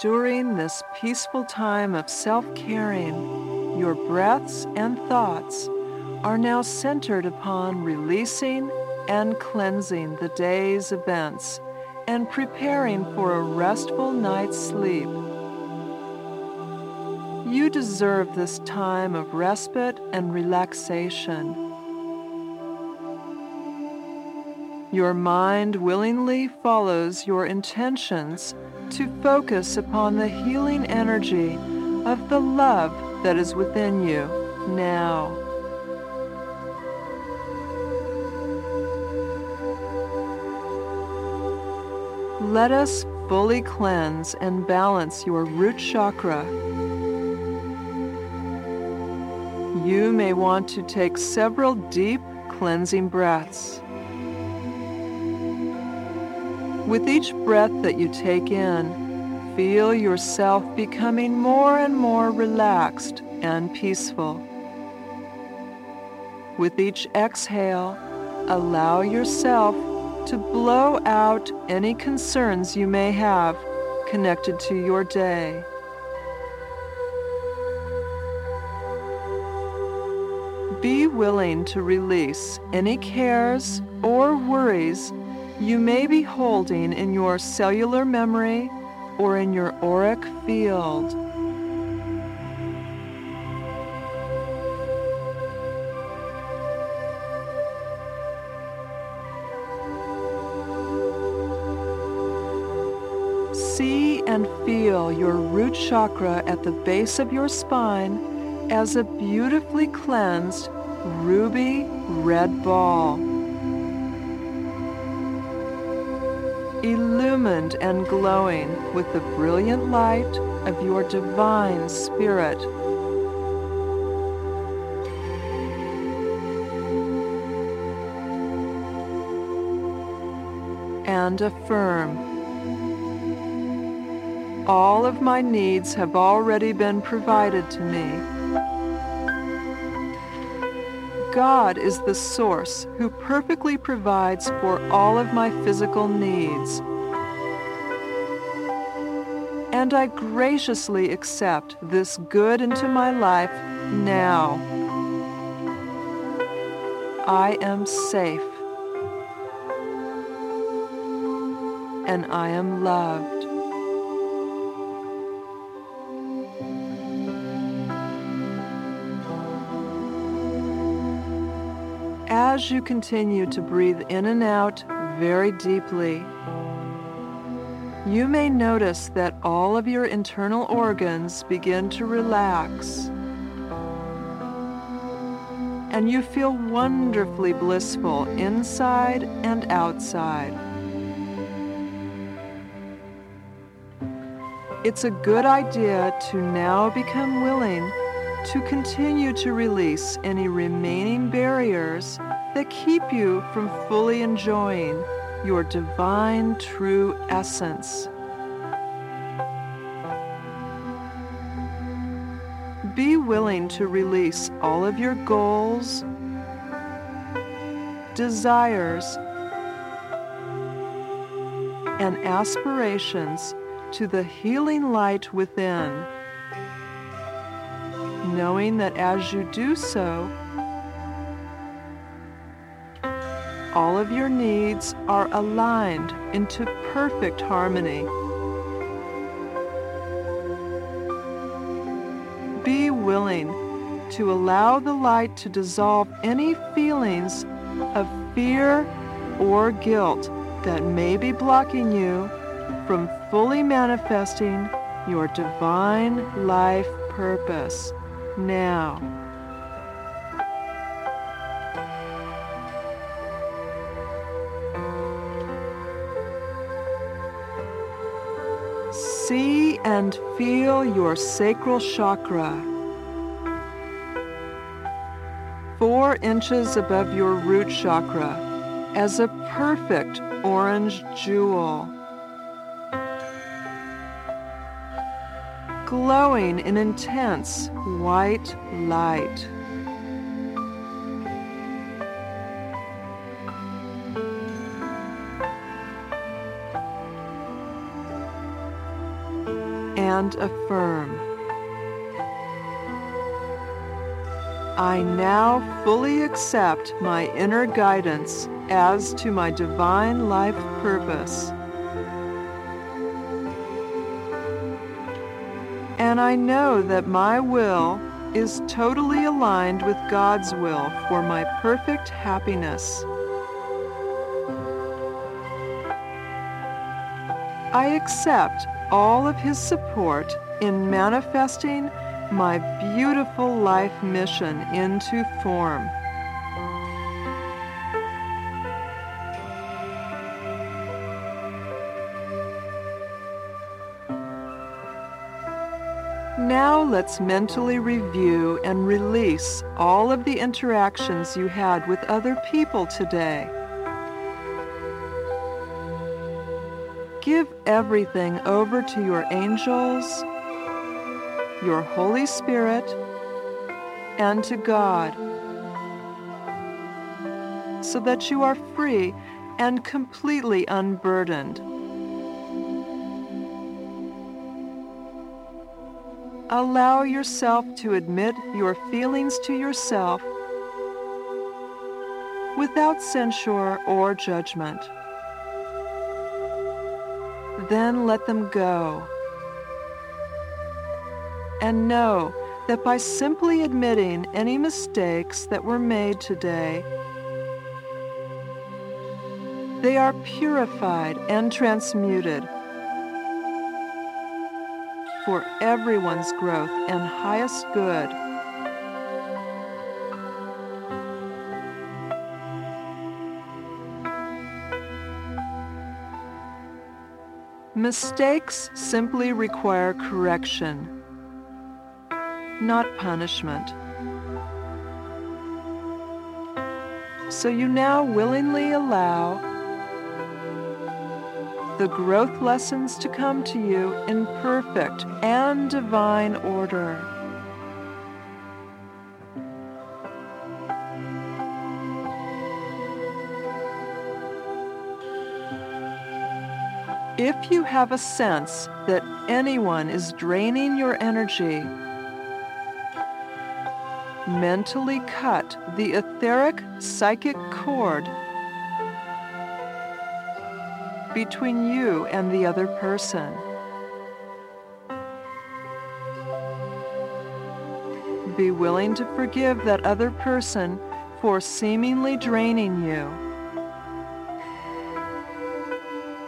during this peaceful time of self caring, your breaths and thoughts are now centered upon releasing and cleansing the day's events and preparing for a restful night's sleep. You deserve this time of respite and relaxation. Your mind willingly follows your intentions to focus upon the healing energy of the love that is within you now. Let us fully cleanse and balance your root chakra. You may want to take several deep cleansing breaths. With each breath that you take in, feel yourself becoming more and more relaxed and peaceful. With each exhale, allow yourself to blow out any concerns you may have connected to your day. Be willing to release any cares or worries you may be holding in your cellular memory or in your auric field. See and feel your root chakra at the base of your spine as a beautifully cleansed ruby red ball. Illumined and glowing with the brilliant light of your divine spirit. And affirm, all of my needs have already been provided to me God is the source who perfectly provides for all of my physical needs. And I graciously accept this good into my life now. I am safe. And I am loved. As you continue to breathe in and out very deeply, you may notice that all of your internal organs begin to relax. And you feel wonderfully blissful inside and outside. It's a good idea to now become willing to continue to release any remaining barriers that keep you from fully enjoying your divine true essence. Be willing to release all of your goals, desires, and aspirations to the healing light within knowing that as you do so, all of your needs are aligned into perfect harmony. Be willing to allow the light to dissolve any feelings of fear or guilt that may be blocking you from fully manifesting your divine life purpose now. And feel your sacral chakra. Four inches above your root chakra as a perfect orange jewel. glowing in intense white light. And affirm. I now fully accept my inner guidance as to my divine life purpose. And I know that my will is totally aligned with God's will for my perfect happiness. I accept all of His support in manifesting my beautiful life mission into form. Now let's mentally review and release all of the interactions you had with other people today. Give everything over to your angels, your Holy Spirit, and to God so that you are free and completely unburdened. Allow yourself to admit your feelings to yourself without censure or judgment. Then let them go. And know that by simply admitting any mistakes that were made today, they are purified and transmuted for everyone's growth and highest good. Mistakes simply require correction, not punishment. So you now willingly allow the growth lessons to come to you in perfect and divine order. If you have a sense that anyone is draining your energy, mentally cut the etheric psychic cord between you and the other person. Be willing to forgive that other person for seemingly draining you.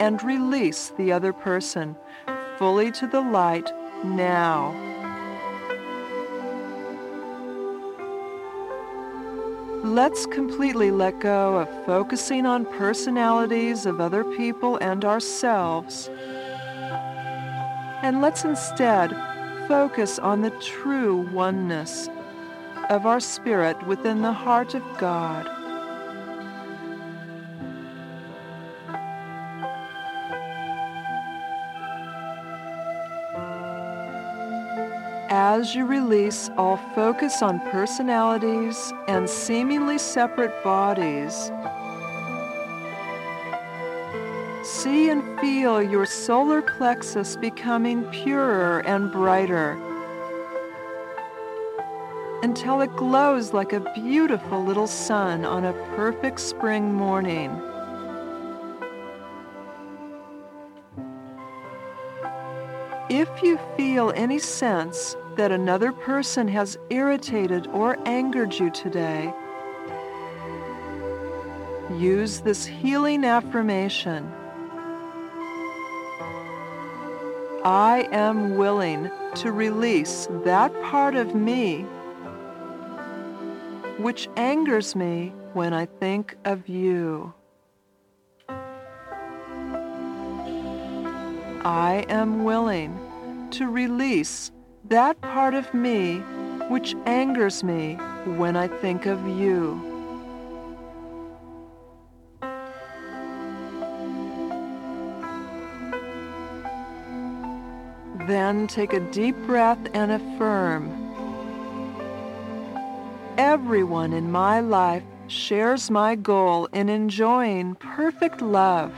And release the other person fully to the light now. Let's completely let go of focusing on personalities of other people and ourselves. And let's instead focus on the true oneness of our spirit within the heart of God. As you release all focus on personalities and seemingly separate bodies, see and feel your solar plexus becoming purer and brighter until it glows like a beautiful little sun on a perfect spring morning. If you feel any sense that another person has irritated or angered you today, use this healing affirmation. I am willing to release that part of me which angers me when I think of you. I am willing to release that part of me which angers me when I think of you. Then take a deep breath and affirm. Everyone in my life shares my goal in enjoying perfect love.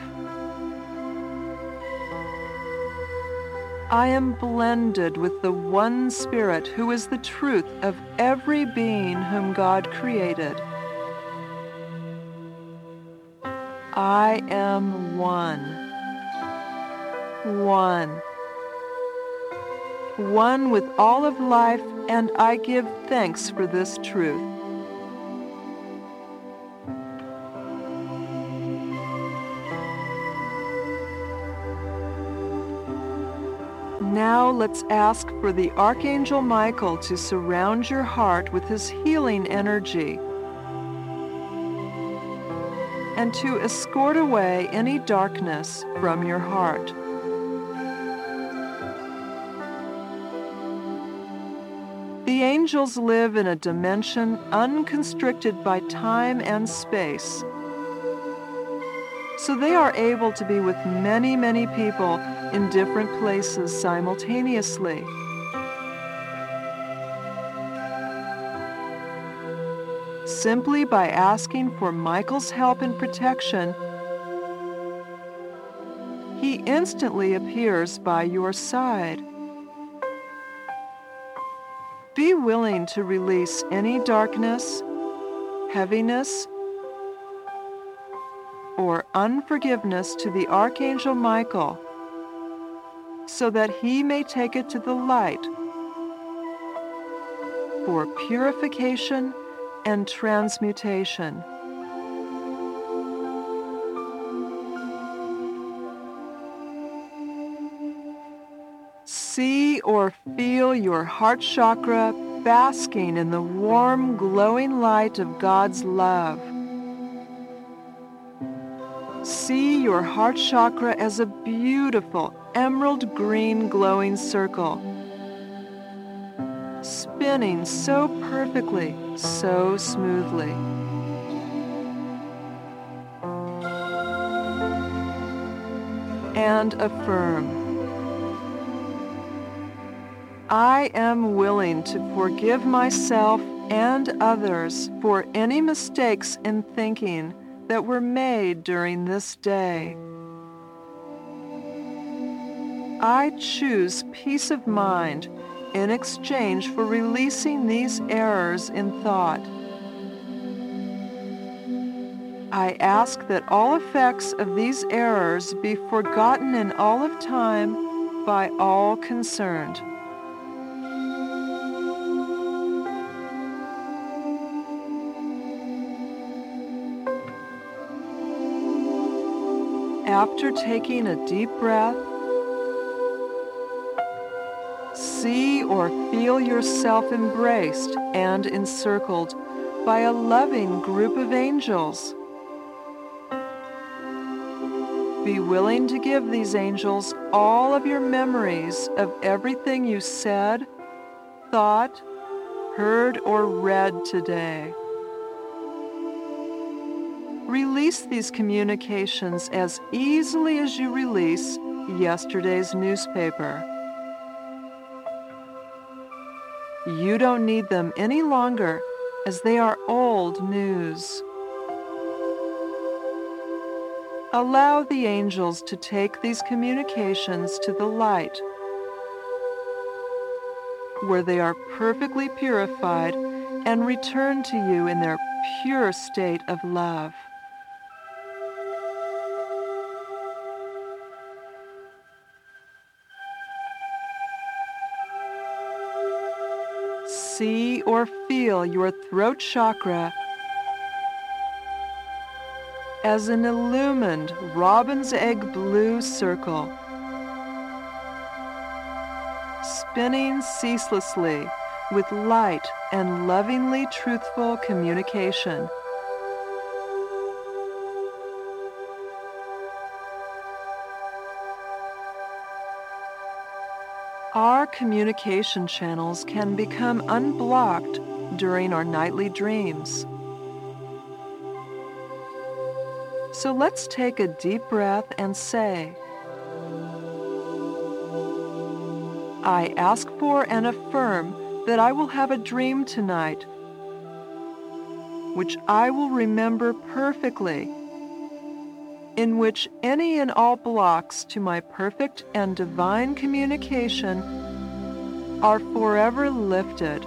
I am blended with the one Spirit who is the truth of every being whom God created. I am one. One. One with all of life, and I give thanks for this truth. Now let's ask for the Archangel Michael to surround your heart with his healing energy and to escort away any darkness from your heart. The angels live in a dimension unconstricted by time and space. So they are able to be with many, many people in different places simultaneously. Simply by asking for Michael's help and protection, he instantly appears by your side. Be willing to release any darkness, heaviness, or unforgiveness to the Archangel Michael so that he may take it to the light for purification and transmutation. See or feel your heart chakra basking in the warm, glowing light of God's love. Your heart chakra as a beautiful emerald green glowing circle, spinning so perfectly, so smoothly. And affirm. I am willing to forgive myself and others for any mistakes in thinking that were made during this day. I choose peace of mind in exchange for releasing these errors in thought. I ask that all effects of these errors be forgotten in all of time by all concerned. After taking a deep breath, see or feel yourself embraced and encircled by a loving group of angels. Be willing to give these angels all of your memories of everything you said, thought, heard, or read today. Release these communications as easily as you release yesterday's newspaper. You don't need them any longer as they are old news. Allow the angels to take these communications to the light, where they are perfectly purified and return to you in their pure state of love. See or feel your throat chakra as an illumined robin's egg blue circle, spinning ceaselessly with light and lovingly truthful communication. Our communication channels can become unblocked during our nightly dreams. So let's take a deep breath and say, I ask for and affirm that I will have a dream tonight, which I will remember perfectly in which any and all blocks to my perfect and divine communication are forever lifted.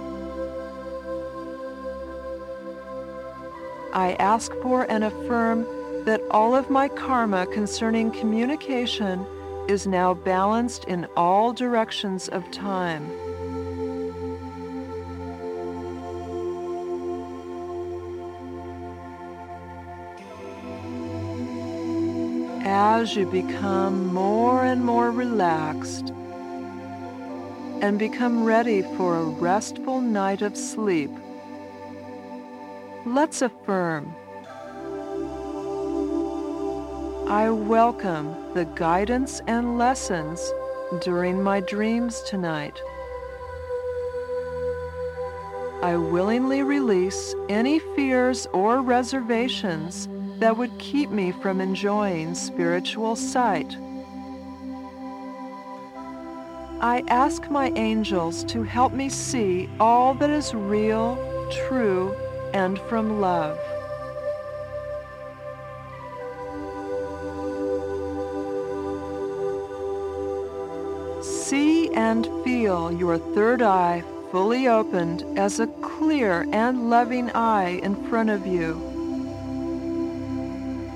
I ask for and affirm that all of my karma concerning communication is now balanced in all directions of time. As you become more and more relaxed and become ready for a restful night of sleep, let's affirm I welcome the guidance and lessons during my dreams tonight. I willingly release any fears or reservations that would keep me from enjoying spiritual sight. I ask my angels to help me see all that is real, true, and from love. See and feel your third eye fully opened as a clear and loving eye in front of you.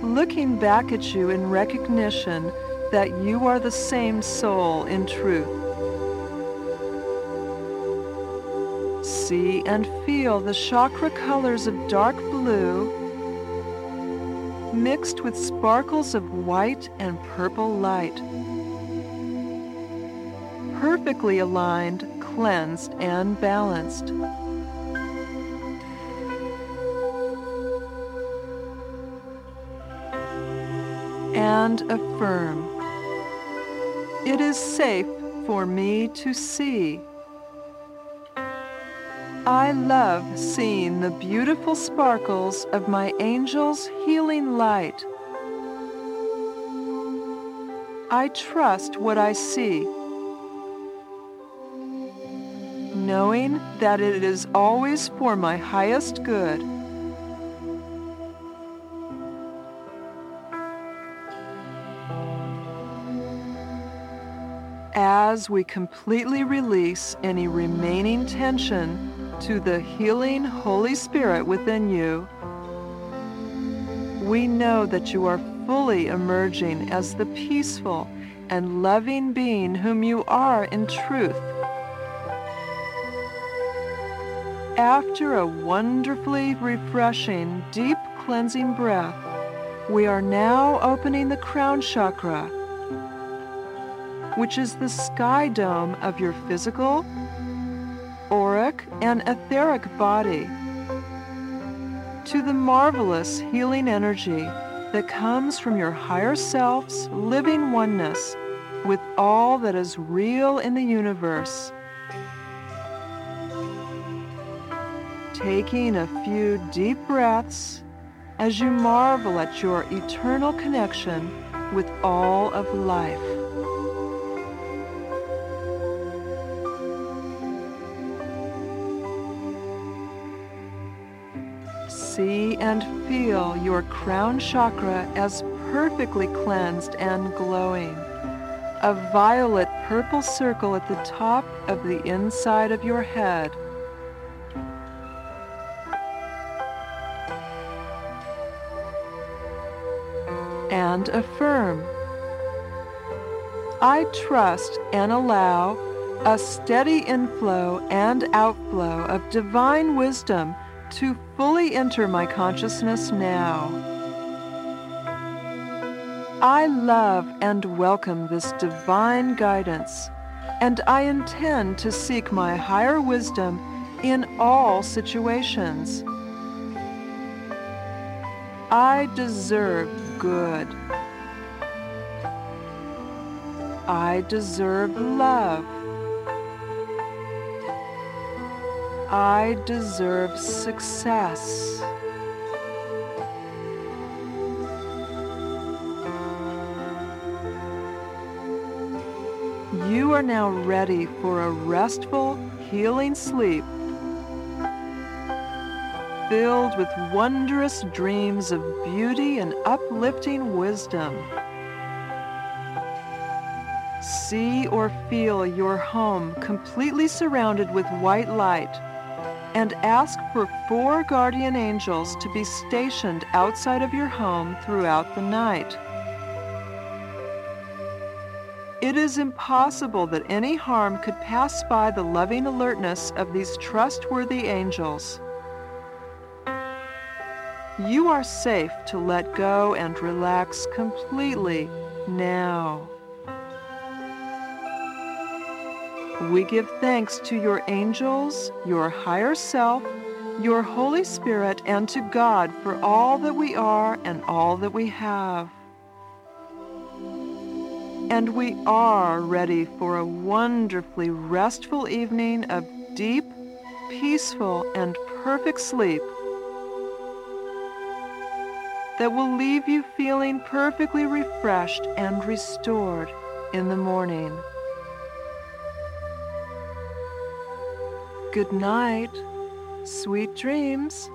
Looking back at you in recognition that you are the same soul in truth. See and feel the chakra colors of dark blue mixed with sparkles of white and purple light perfectly aligned, cleansed, and balanced. And affirm, it is safe for me to see. I love seeing the beautiful sparkles of my angel's healing light. I trust what I see knowing that it is always for my highest good. As we completely release any remaining tension to the healing Holy Spirit within you, we know that you are fully emerging as the peaceful and loving being whom you are in truth. After a wonderfully refreshing, deep cleansing breath, we are now opening the crown chakra, which is the sky dome of your physical, auric, and etheric body, to the marvelous healing energy that comes from your higher self's living oneness with all that is real in the universe. taking a few deep breaths as you marvel at your eternal connection with all of life. See and feel your crown chakra as perfectly cleansed and glowing. A violet purple circle at the top of the inside of your head and affirm. I trust and allow a steady inflow and outflow of divine wisdom to fully enter my consciousness now. I love and welcome this divine guidance, and I intend to seek my higher wisdom in all situations. I deserve good. I deserve love. I deserve success. You are now ready for a restful, healing sleep filled with wondrous dreams of beauty and uplifting wisdom. See or feel your home completely surrounded with white light and ask for four guardian angels to be stationed outside of your home throughout the night. It is impossible that any harm could pass by the loving alertness of these trustworthy angels. You are safe to let go and relax completely now. We give thanks to your angels, your higher self, your Holy Spirit, and to God for all that we are and all that we have. And we are ready for a wonderfully restful evening of deep, peaceful, and perfect sleep that will leave you feeling perfectly refreshed and restored in the morning. Good night. Sweet dreams.